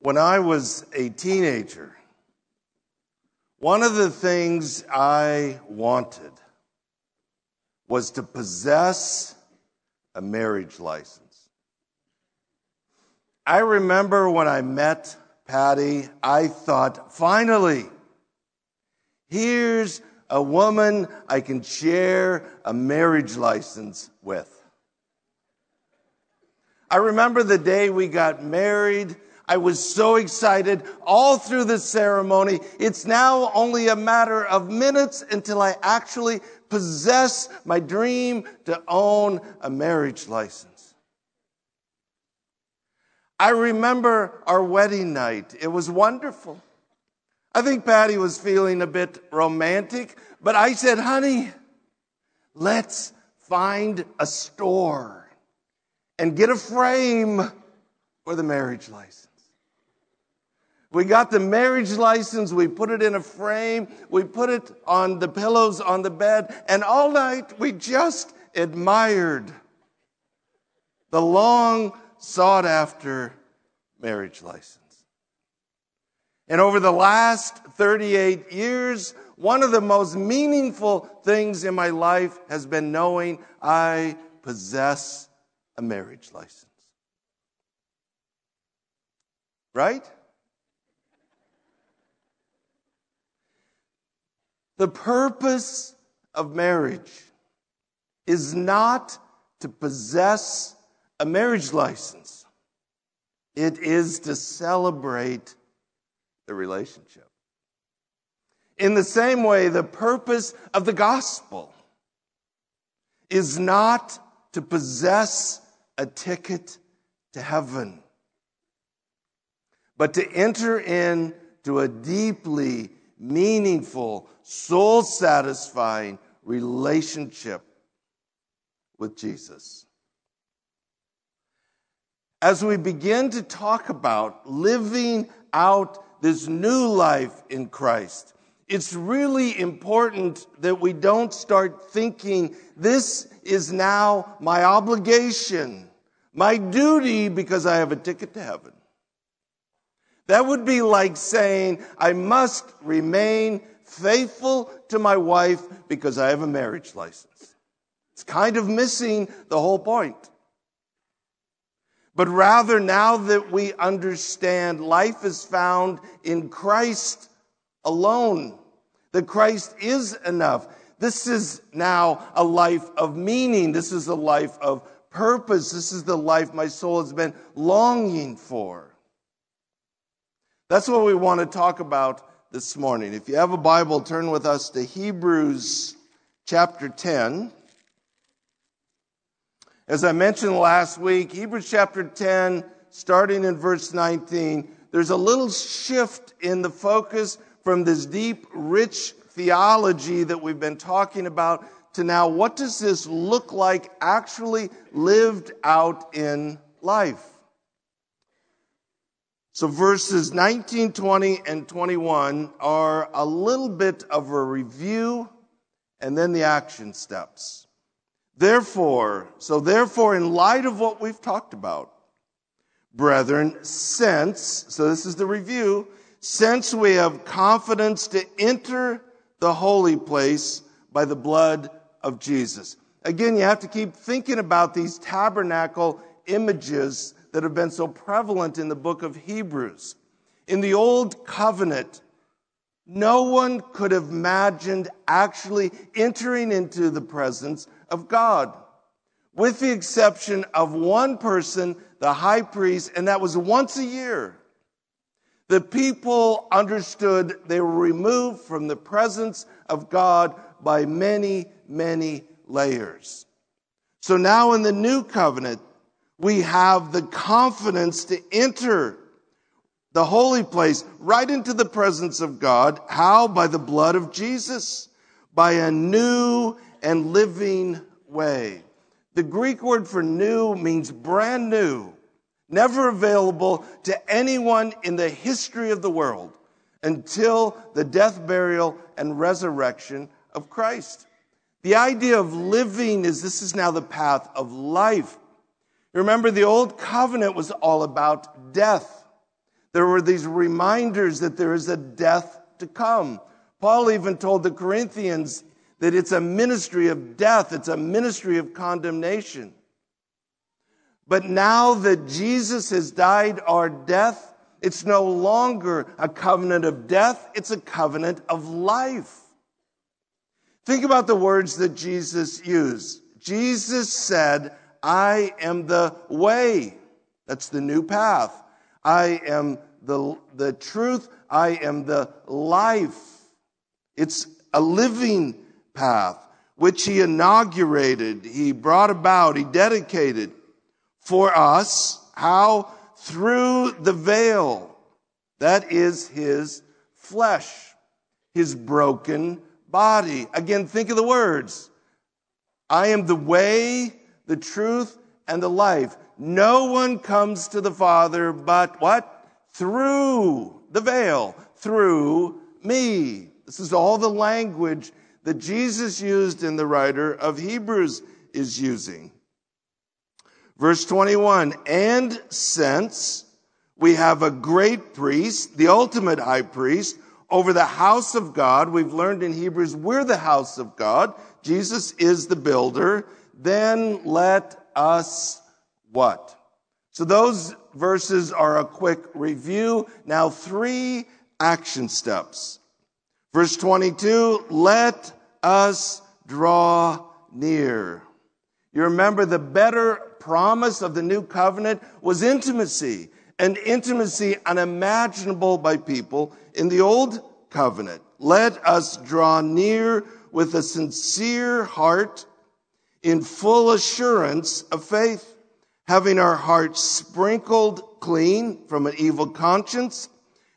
When I was a teenager, one of the things I wanted was to possess a marriage license. I remember when I met Patty, I thought, finally, here's a woman I can share a marriage license with. I remember the day we got married. I was so excited all through the ceremony. It's now only a matter of minutes until I actually possess my dream to own a marriage license. I remember our wedding night. It was wonderful. I think Patty was feeling a bit romantic, but I said, honey, let's find a store and get a frame for the marriage license. We got the marriage license, we put it in a frame, we put it on the pillows on the bed, and all night we just admired the long sought after marriage license. And over the last 38 years, one of the most meaningful things in my life has been knowing I possess a marriage license. Right? The purpose of marriage is not to possess a marriage license. It is to celebrate the relationship. In the same way, the purpose of the gospel is not to possess a ticket to heaven, but to enter into a deeply meaningful, soul satisfying relationship with Jesus. As we begin to talk about living out this new life in Christ, it's really important that we don't start thinking this is now my obligation, my duty because I have a ticket to heaven. That would be like saying, I must remain faithful to my wife because I have a marriage license. It's kind of missing the whole point. But rather, now that we understand life is found in Christ alone, that Christ is enough. This is now a life of meaning. This is a life of purpose. This is the life my soul has been longing for. That's what we want to talk about this morning. If you have a Bible, turn with us to Hebrews chapter 10. As I mentioned last week, Hebrews chapter 10, starting in verse 19, there's a little shift in the focus from this deep, rich theology that we've been talking about to now what does this look like actually lived out in life? So verses 19, 20, and 21 are a little bit of a review and then the action steps. Therefore, so therefore, in light of what we've talked about, brethren, since, so this is the review, since we have confidence to enter the holy place by the blood of Jesus. Again, you have to keep thinking about these tabernacle images that have been so prevalent in the book of Hebrews. In the old covenant, no one could have imagined actually entering into the presence of God, with the exception of one person, the high priest, and that was once a year. The people understood they were removed from the presence of God by many, many layers. So now in the new covenant, we have the confidence to enter the holy place right into the presence of God. How? By the blood of Jesus, by a new and living way. The Greek word for new means brand new, never available to anyone in the history of the world until the death, burial, and resurrection of Christ. The idea of living is this is now the path of life. Remember, the old covenant was all about death. There were these reminders that there is a death to come. Paul even told the Corinthians that it's a ministry of death, it's a ministry of condemnation. But now that Jesus has died our death, it's no longer a covenant of death, it's a covenant of life. Think about the words that Jesus used. Jesus said, I am the way. That's the new path. I am the, the truth. I am the life. It's a living path, which he inaugurated, he brought about, he dedicated for us. How? Through the veil. That is his flesh, his broken body. Again, think of the words. I am the way, the truth, and the life. No one comes to the Father but what? Through the veil, through me. This is all the language that Jesus used and the writer of Hebrews is using. Verse 21, and since we have a great priest, the ultimate high priest, over the house of God, we've learned in Hebrews, we're the house of God. Jesus is the builder. Then let us what? So those verses are a quick review. Now three action steps. Verse 22, let us draw near. You remember the better promise of the new covenant was intimacy, and intimacy unimaginable by people in the old covenant. Let us draw near with a sincere heart in full assurance of faith, having our hearts sprinkled clean from an evil conscience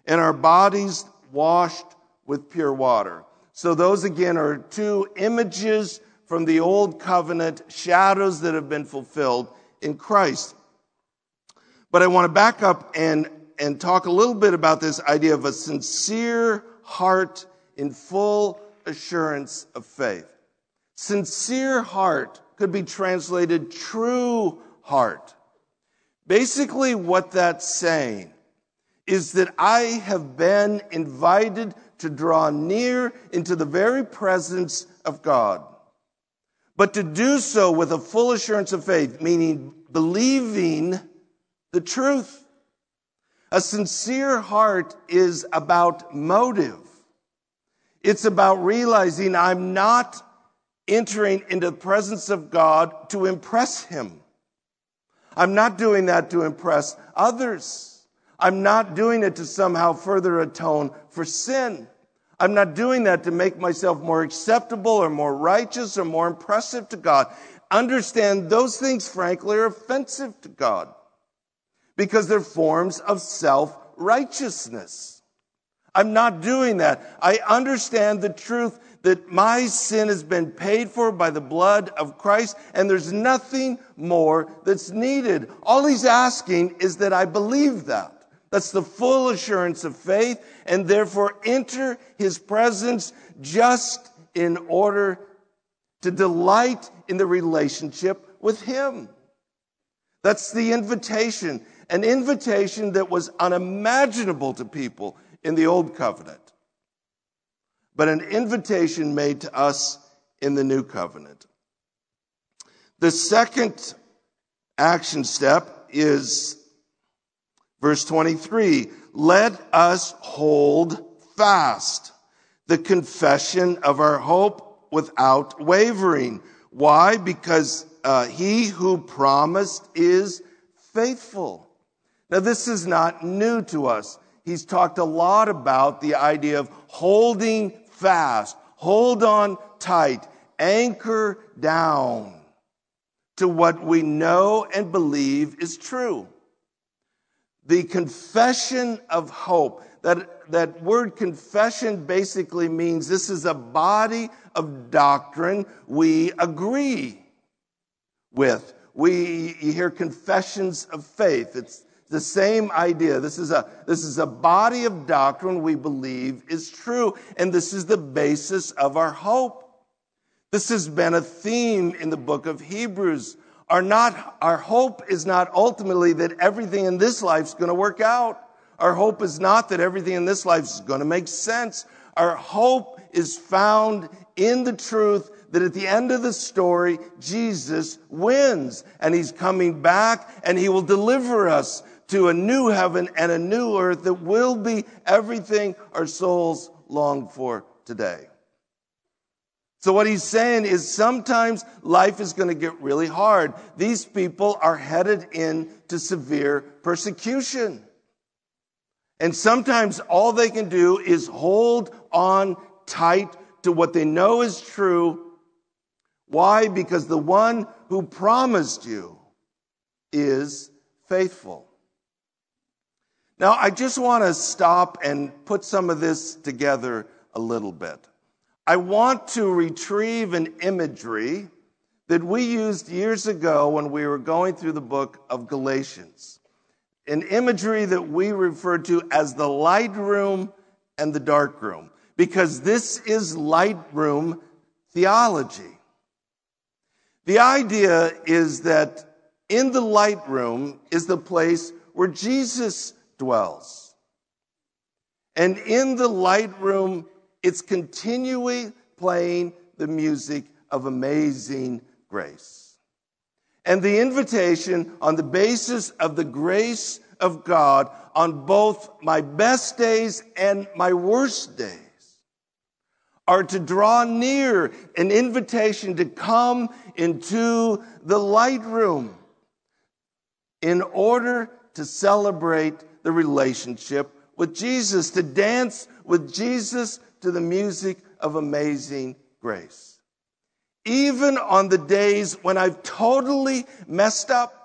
and our bodies washed with pure water. So those again are two images from the old covenant, shadows that have been fulfilled in Christ. But I want to back up and, and talk a little bit about this idea of a sincere heart in full assurance of faith. Sincere heart could be translated true heart. Basically, what that's saying is that I have been invited to draw near into the very presence of God. But to do so with a full assurance of faith, meaning believing the truth. A sincere heart is about motive. It's about realizing I'm not entering into the presence of God to impress Him. I'm not doing that to impress others. I'm not doing it to somehow further atone for sin. I'm not doing that to make myself more acceptable or more righteous or more impressive to God. Understand those things, frankly, are offensive to God because they're forms of self righteousness. I'm not doing that. I understand the truth that my sin has been paid for by the blood of Christ and there's nothing more that's needed. All he's asking is that I believe that. That's the full assurance of faith and therefore enter his presence just in order to delight in the relationship with him. That's the invitation, an invitation that was unimaginable to people in the old covenant, but an invitation made to us in the new covenant. The second action step is Verse 23, let us hold fast the confession of our hope without wavering. Why? Because uh, he who promised is faithful. Now, this is not new to us. He's talked a lot about the idea of holding fast, hold on tight, anchor down to what we know and believe is true. The confession of hope. That, that word confession basically means this is a body of doctrine we agree with. We hear confessions of faith. It's the same idea. This is a, this is a body of doctrine we believe is true. And this is the basis of our hope. This has been a theme in the book of Hebrews are not, our hope is not ultimately that everything in this life is going to work out Our hope is not that everything in this life is going to make sense. Our hope is found in the truth that at the end of the story, Jesus wins and he's coming back and he will deliver us to a new heaven and a new earth that will be everything our souls long for today. So what he's saying is sometimes life is going to get really hard. These people are headed into severe persecution. And sometimes all they can do is hold on tight to what they know is true. Why? Because the one who promised you is faithful. Now, I just want to stop and put some of this together a little bit. I want to retrieve an imagery that we used years ago when we were going through the book of Galatians. An imagery that we refer to as the light room and the dark room, because this is light room theology. The idea is that in the light room is the place where Jesus dwells. And in the light room, it's continually playing the music of amazing grace. And the invitation on the basis of the grace of God on both my best days and my worst days are to draw near an invitation to come into the light room in order to celebrate the relationship with Jesus, to dance with Jesus to the music of amazing grace. Even on the days when I've totally messed up,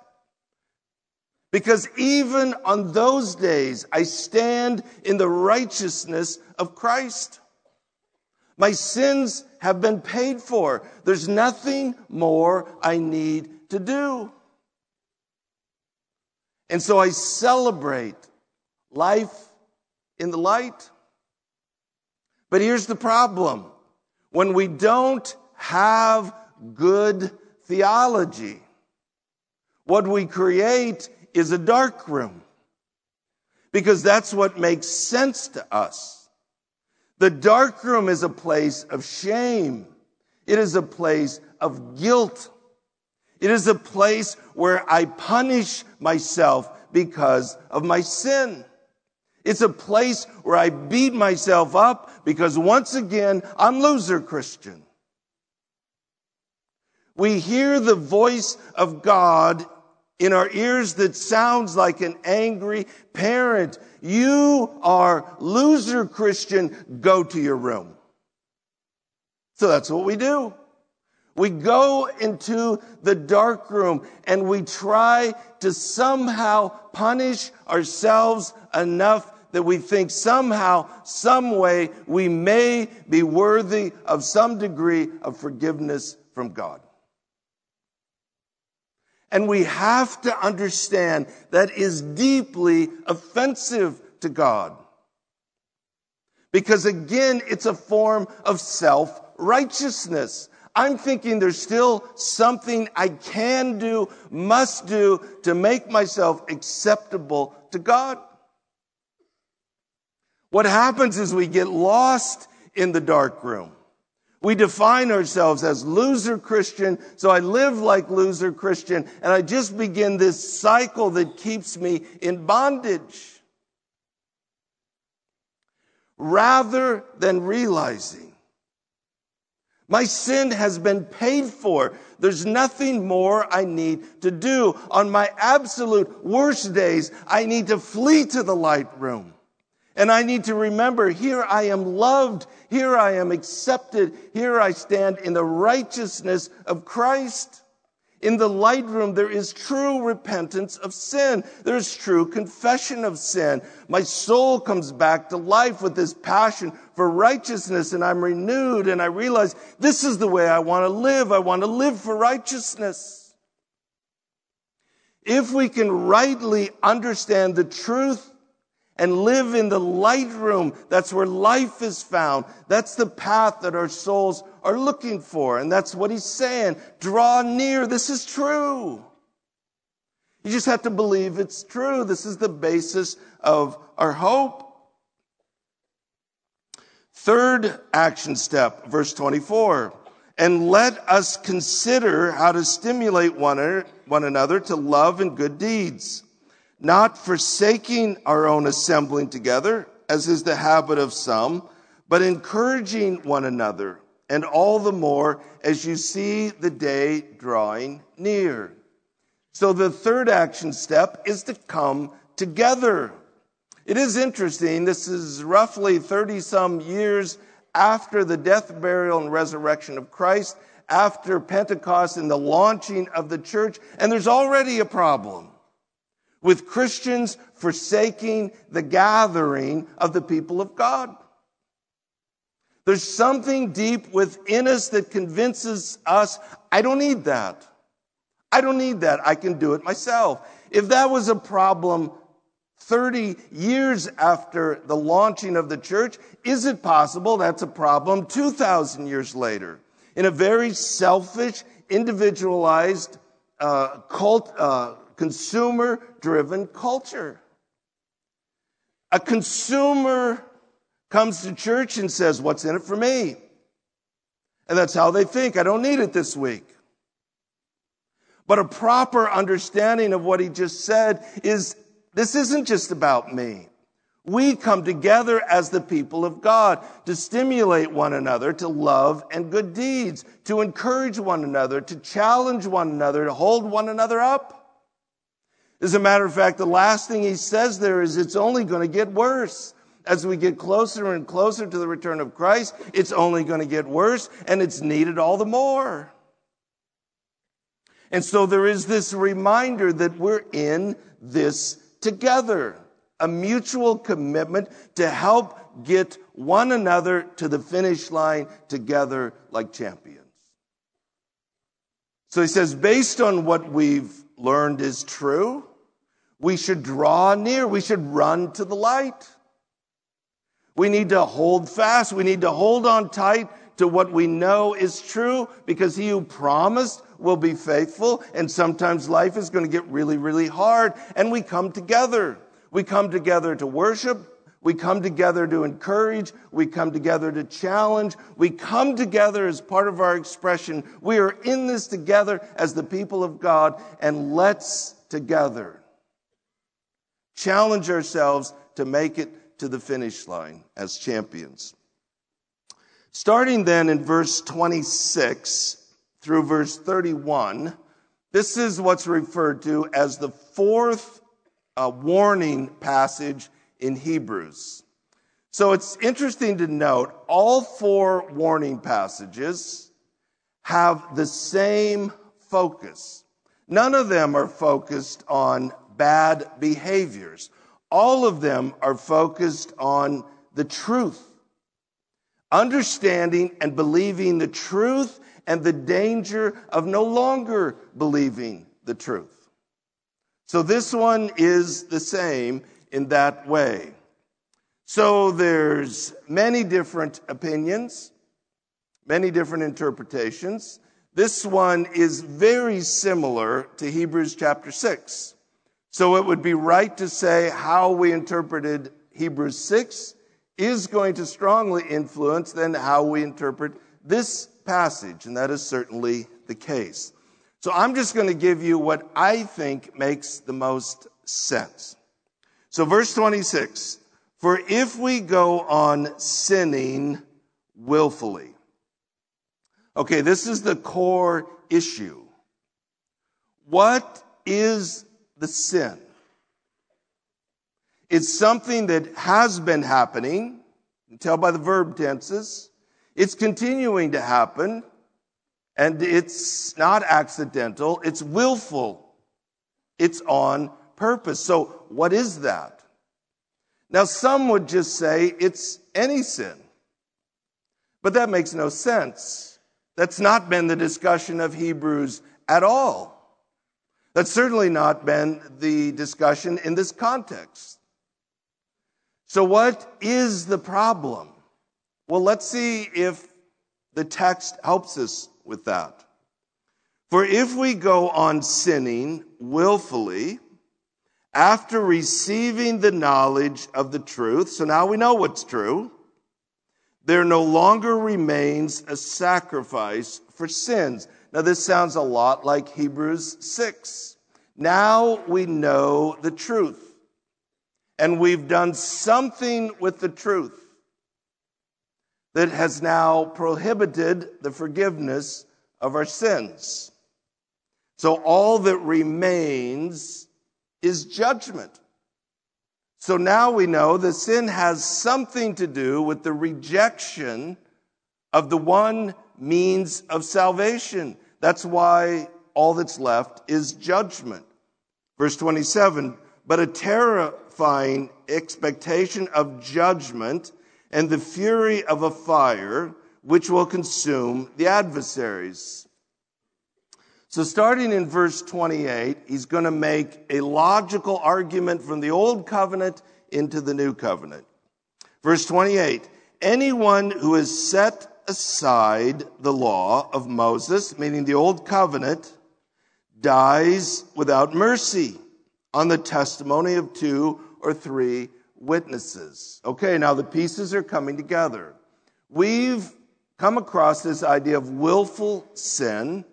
because even on those days, I stand in the righteousness of Christ. My sins have been paid for. There's nothing more I need to do. And so I celebrate life in the light. But here's the problem. When we don't have good theology, what we create is a dark room. Because that's what makes sense to us. The dark room is a place of shame. It is a place of guilt. It is a place where I punish myself because of my sin. It's a place where I beat myself up because once again, I'm loser Christian. We hear the voice of God in our ears that sounds like an angry parent. You are loser Christian. Go to your room. So that's what we do. We go into the dark room and we try to somehow punish ourselves enough that we think somehow, some way, we may be worthy of some degree of forgiveness from God. And we have to understand that is deeply offensive to God. Because again, it's a form of self-righteousness. I'm thinking there's still something I can do, must do to make myself acceptable to God. What happens is we get lost in the dark room. We define ourselves as loser Christian, so I live like loser Christian, and I just begin this cycle that keeps me in bondage. Rather than realizing my sin has been paid for. There's nothing more I need to do. On my absolute worst days, I need to flee to the light room. And I need to remember here I am loved. Here I am accepted. Here I stand in the righteousness of Christ. In the light room, there is true repentance of sin. There is true confession of sin. My soul comes back to life with this passion for righteousness and I'm renewed and I realize this is the way I want to live. I want to live for righteousness. If we can rightly understand the truth and live in the light room. That's where life is found. That's the path that our souls are looking for. And that's what he's saying. Draw near. This is true. You just have to believe it's true. This is the basis of our hope. Third action step, verse 24. And let us consider how to stimulate one, one another to love and good deeds, not forsaking our own assembling together, as is the habit of some, but encouraging one another, and all the more as you see the day drawing near. So the third action step is to come together. It is interesting. This is roughly 30 some years after the death, burial, and resurrection of Christ, after Pentecost and the launching of the church. And there's already a problem with Christians forsaking the gathering of the people of God. There's something deep within us that convinces us, I don't need that. I don't need that. I can do it myself. If that was a problem 30 years after the launching of the church, is it possible that's a problem 2,000 years later? In a very selfish, individualized, uh, cult, uh, consumer driven culture. A consumer comes to church and says, What's in it for me? And that's how they think. I don't need it this week. But a proper understanding of what he just said is this isn't just about me. We come together as the people of God to stimulate one another to love and good deeds, to encourage one another, to challenge one another, to hold one another up. As a matter of fact, the last thing he says there is it's only going to get worse. As we get closer and closer to the return of Christ, it's only going to get worse and it's needed all the more. And so there is this reminder that we're in this together, a mutual commitment to help get one another to the finish line together like champions. So he says, based on what we've learned is true, we should draw near, we should run to the light. We need to hold fast, we need to hold on tight to what we know is true because he who promised will be faithful. And sometimes life is going to get really, really hard. And we come together. We come together to worship. We come together to encourage. We come together to challenge. We come together as part of our expression. We are in this together as the people of God. And let's together challenge ourselves to make it to the finish line as champions. Starting then in verse 26, through verse 31, this is what's referred to as the fourth uh, warning passage in Hebrews. So it's interesting to note all four warning passages have the same focus. None of them are focused on bad behaviors. All of them are focused on the truth. Understanding and believing the truth and the danger of no longer believing the truth. So this one is the same in that way. So there's many different opinions, many different interpretations. This one is very similar to Hebrews chapter 6. So it would be right to say how we interpreted Hebrews 6 is going to strongly influence then how we interpret this passage, and that is certainly the case. So I'm just going to give you what I think makes the most sense. So verse 26, for if we go on sinning willfully. Okay, this is the core issue. What is the sin? It's something that has been happening. You tell by the verb tenses. It's continuing to happen, and it's not accidental, it's willful. It's on purpose. So, what is that? Now, some would just say it's any sin. But that makes no sense. That's not been the discussion of Hebrews at all. That's certainly not been the discussion in this context. So, what is the problem? Well, let's see if the text helps us with that. For if we go on sinning willfully, after receiving the knowledge of the truth, so now we know what's true, there no longer remains a sacrifice for sins. Now, this sounds a lot like Hebrews 6. Now we know the truth, and we've done something with the truth that has now prohibited the forgiveness of our sins. So all that remains is judgment. So now we know that sin has something to do with the rejection of the one means of salvation. That's why all that's left is judgment. Verse 27, but a terrifying expectation of judgment and the fury of a fire which will consume the adversaries. So, starting in verse 28, he's going to make a logical argument from the old covenant into the new covenant. Verse 28 Anyone who has set aside the law of Moses, meaning the old covenant, dies without mercy on the testimony of two or three witnesses. Okay, now the pieces are coming together. We've come across this idea of willful sin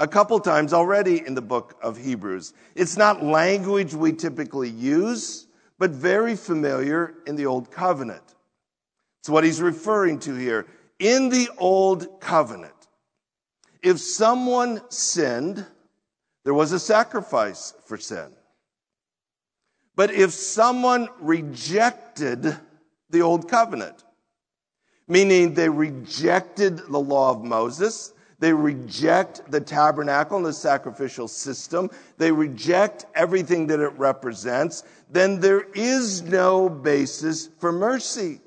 a couple times already in the book of Hebrews. It's not language we typically use, but very familiar in the Old Covenant. It's what he's referring to here. In the Old Covenant, if someone sinned, there was a sacrifice for sin. But if someone rejected the Old Covenant, meaning they rejected the law of Moses, they reject the tabernacle and the sacrificial system. They reject everything that it represents. Then there is no basis for mercy.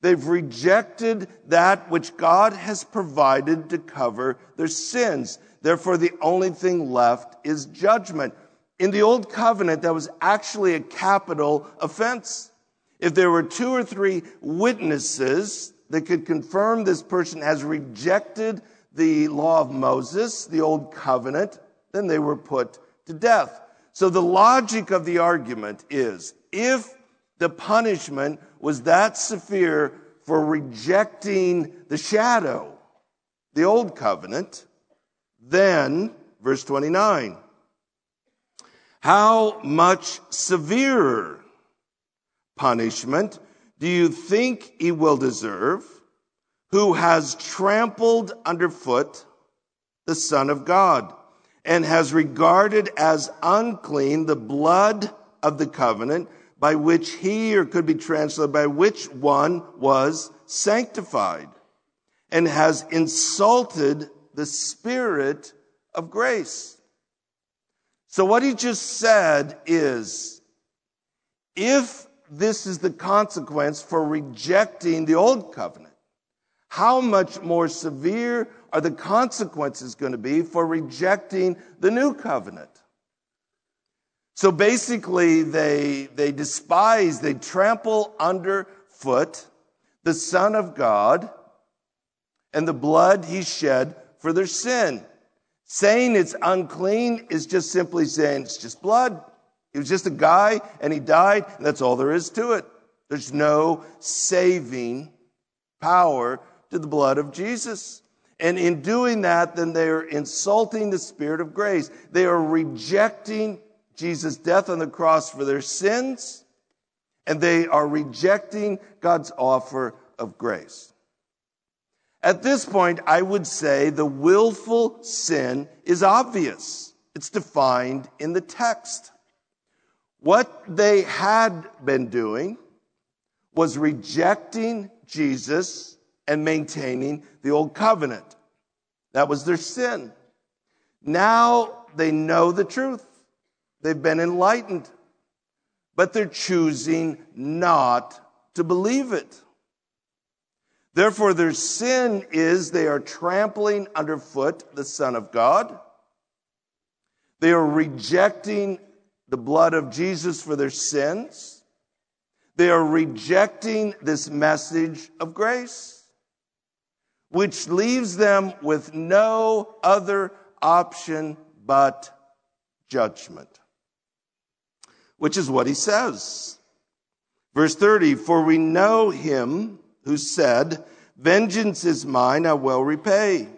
They've rejected that which God has provided to cover their sins. Therefore, the only thing left is judgment. In the Old Covenant, that was actually a capital offense. If there were two or three witnesses that could confirm this person has rejected the law of Moses, the old covenant, then they were put to death. So the logic of the argument is if the punishment was that severe for rejecting the shadow, the old covenant, then, verse 29, how much severer punishment do you think he will deserve? Who has trampled underfoot the Son of God and has regarded as unclean the blood of the covenant by which he, or could be translated, by which one was sanctified and has insulted the Spirit of grace. So what he just said is, if this is the consequence for rejecting the old covenant, how much more severe are the consequences going to be for rejecting the new covenant? So basically, they, they despise, they trample underfoot the Son of God and the blood he shed for their sin. Saying it's unclean is just simply saying it's just blood. He was just a guy and he died, and that's all there is to it. There's no saving power to the blood of Jesus. And in doing that, then they are insulting the Spirit of grace. They are rejecting Jesus' death on the cross for their sins, and they are rejecting God's offer of grace. At this point, I would say the willful sin is obvious. It's defined in the text. What they had been doing was rejecting Jesus and maintaining the old covenant. That was their sin. Now they know the truth. They've been enlightened, but they're choosing not to believe it. Therefore, their sin is they are trampling underfoot the Son of God. They are rejecting the blood of Jesus for their sins. They are rejecting this message of grace which leaves them with no other option but judgment. Which is what he says. Verse 30, for we know him who said, vengeance is mine, I will repay.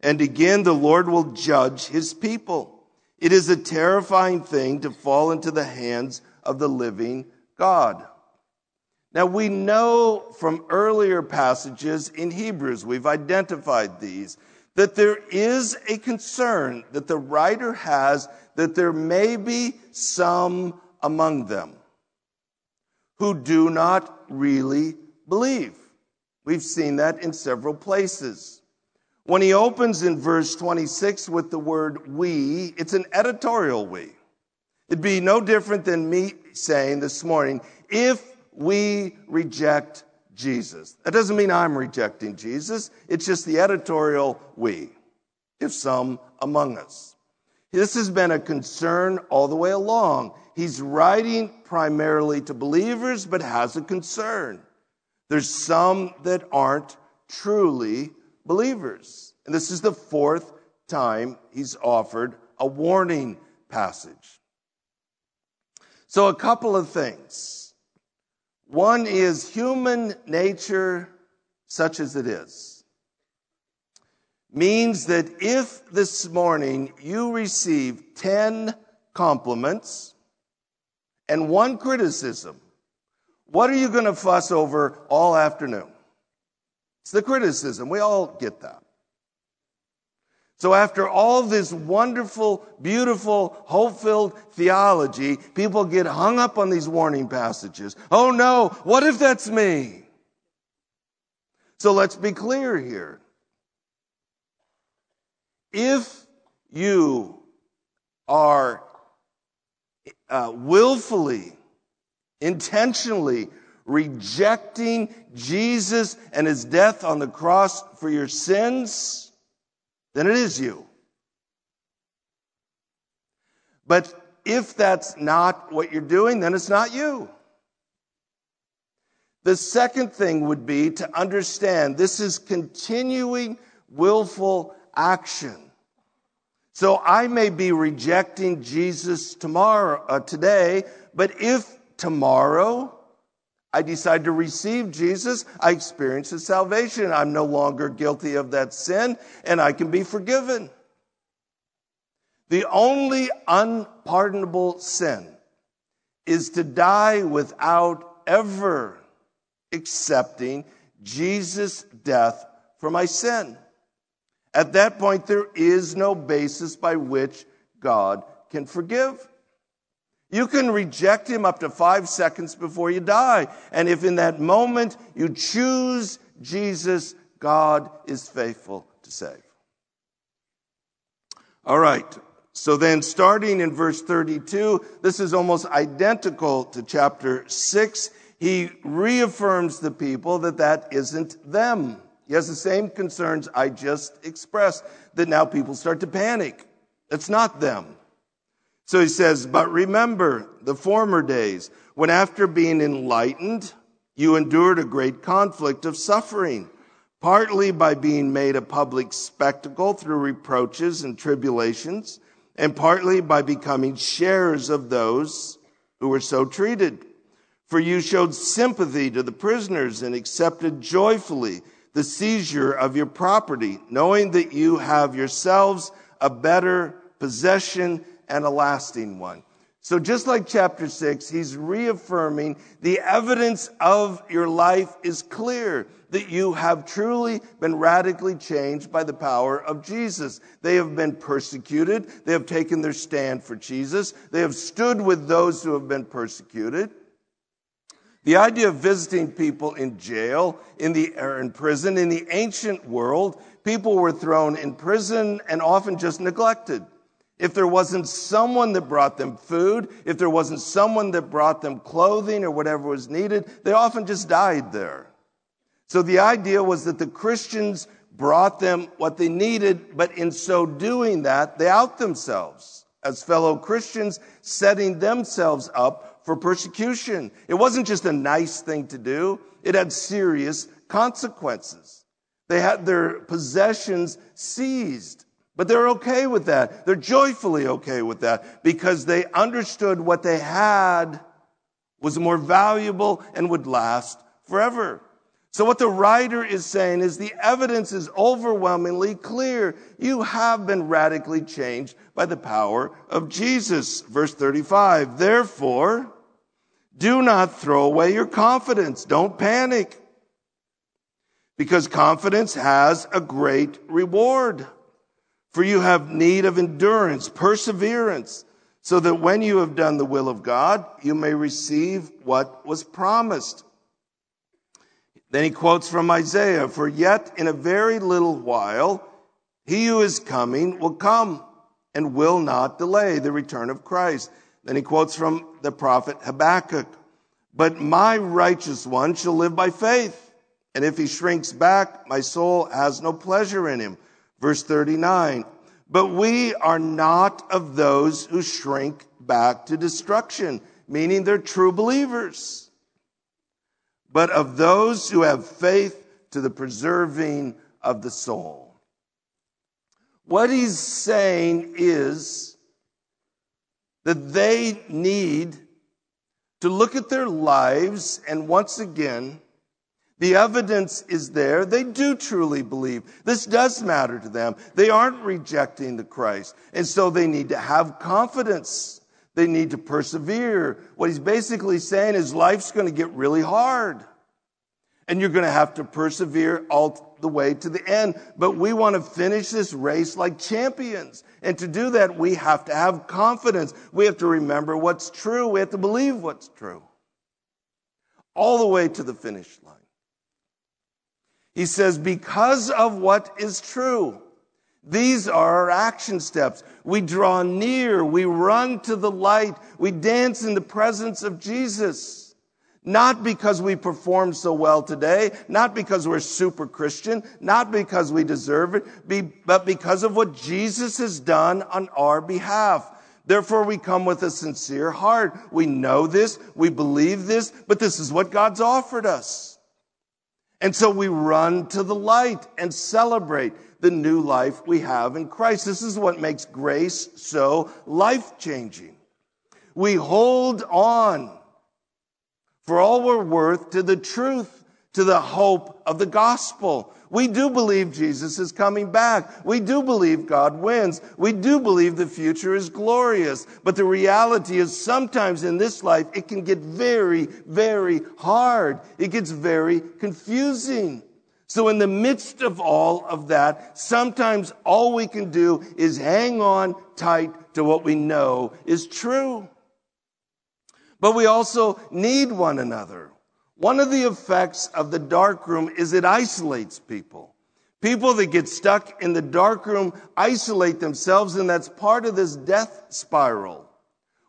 And again, the Lord will judge his people. It is a terrifying thing to fall into the hands of the living God. Now we know from earlier passages in Hebrews, we've identified these, that there is a concern that the writer has that there may be some among them who do not really believe. We've seen that in several places. When he opens in verse 26 with the word we, it's an editorial we. It'd be no different than me saying this morning, if we reject Jesus. That doesn't mean I'm rejecting Jesus. It's just the editorial we, if some among us. This has been a concern all the way along. He's writing primarily to believers, but has a concern. There's some that aren't truly believers. And this is the fourth time he's offered a warning passage. So, a couple of things. One is human nature, such as it is, means that if this morning you receive 10 compliments and one criticism, what are you going to fuss over all afternoon? It's the criticism. We all get that. So after all this wonderful, beautiful, hope-filled theology, people get hung up on these warning passages. Oh no, what if that's me? So let's be clear here. If you are uh, willfully, intentionally rejecting Jesus and his death on the cross for your sins, then it is you. But if that's not what you're doing, then it's not you. The second thing would be to understand this is continuing willful action. So I may be rejecting Jesus tomorrow, uh, today, but if tomorrow I decide to receive Jesus, I experience his salvation. I'm no longer guilty of that sin and I can be forgiven. The only unpardonable sin is to die without ever accepting Jesus' death for my sin. At that point, there is no basis by which God can forgive. You can reject him up to five seconds before you die. And if in that moment you choose Jesus, God is faithful to save. All right. So then starting in verse 32, this is almost identical to chapter 6. He reaffirms the people that that isn't them. He has the same concerns I just expressed that now people start to panic. It's not them. So he says, but remember the former days when after being enlightened, you endured a great conflict of suffering, partly by being made a public spectacle through reproaches and tribulations, and partly by becoming sharers of those who were so treated. For you showed sympathy to the prisoners and accepted joyfully the seizure of your property, knowing that you have yourselves a better possession and a lasting one. So just like chapter six, he's reaffirming the evidence of your life is clear that you have truly been radically changed by the power of Jesus. They have been persecuted. They have taken their stand for Jesus. They have stood with those who have been persecuted. The idea of visiting people in jail, in the, or in prison, in the ancient world, people were thrown in prison and often just neglected. If there wasn't someone that brought them food, if there wasn't someone that brought them clothing or whatever was needed, they often just died there. So the idea was that the Christians brought them what they needed, but in so doing that, they out themselves as fellow Christians, setting themselves up for persecution. It wasn't just a nice thing to do. It had serious consequences. They had their possessions seized But they're okay with that. They're joyfully okay with that because they understood what they had was more valuable and would last forever. So what the writer is saying is the evidence is overwhelmingly clear. You have been radically changed by the power of Jesus. Verse 35. Therefore, do not throw away your confidence. Don't panic. Because confidence has a great reward. For you have need of endurance, perseverance, so that when you have done the will of God, you may receive what was promised. Then he quotes from Isaiah, For yet in a very little while, he who is coming will come and will not delay the return of Christ. Then he quotes from the prophet Habakkuk, But my righteous one shall live by faith. And if he shrinks back, my soul has no pleasure in him. Verse 39. But we are not of those who shrink back to destruction, meaning they're true believers, but of those who have faith to the preserving of the soul. What he's saying is that they need to look at their lives and once again the evidence is there. They do truly believe. This does matter to them. They aren't rejecting the Christ. And so they need to have confidence. They need to persevere. What he's basically saying is life's going to get really hard. And you're going to have to persevere all the way to the end. But we want to finish this race like champions. And to do that, we have to have confidence. We have to remember what's true. We have to believe what's true. All the way to the finish line. He says, because of what is true. These are our action steps. We draw near. We run to the light. We dance in the presence of Jesus. Not because we perform so well today, not because we're super Christian, not because we deserve it, but because of what Jesus has done on our behalf. Therefore, we come with a sincere heart. We know this, we believe this, but this is what God's offered us. And so we run to the light and celebrate the new life we have in Christ. This is what makes grace so life changing. We hold on for all we're worth to the truth, to the hope of the gospel. We do believe Jesus is coming back. We do believe God wins. We do believe the future is glorious. But the reality is sometimes in this life, it can get very, very hard. It gets very confusing. So in the midst of all of that, sometimes all we can do is hang on tight to what we know is true. But we also need one another. One of the effects of the dark room is it isolates people. People that get stuck in the dark room isolate themselves, and that's part of this death spiral.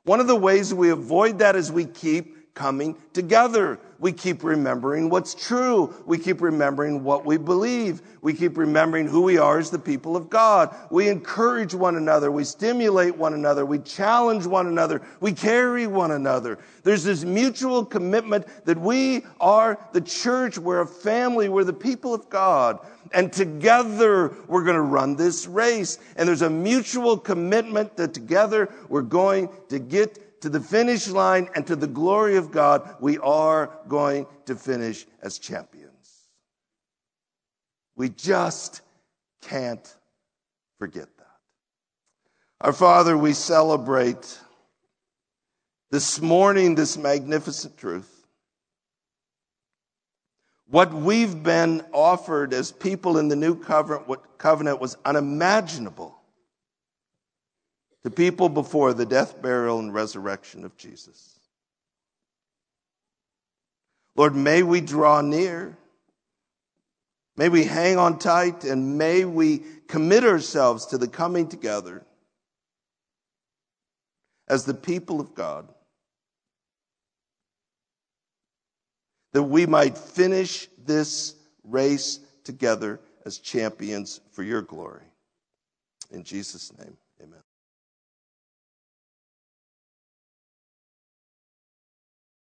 One of the ways we avoid that is we keep coming together. We keep remembering what's true. We keep remembering what we believe. We keep remembering who we are as the people of God. We encourage one another. We stimulate one another. We challenge one another. We carry one another. There's this mutual commitment that we are the church. We're a family. We're the people of God. And together we're going to run this race. And there's a mutual commitment that together we're going to get to the finish line and to the glory of God, we are going to finish as champions. We just can't forget that. Our Father, we celebrate this morning this magnificent truth. What we've been offered as people in the new covenant was unimaginable to people before the death, burial, and resurrection of Jesus. Lord, may we draw near. May we hang on tight and may we commit ourselves to the coming together as the people of God. That we might finish this race together as champions for your glory. In Jesus' name.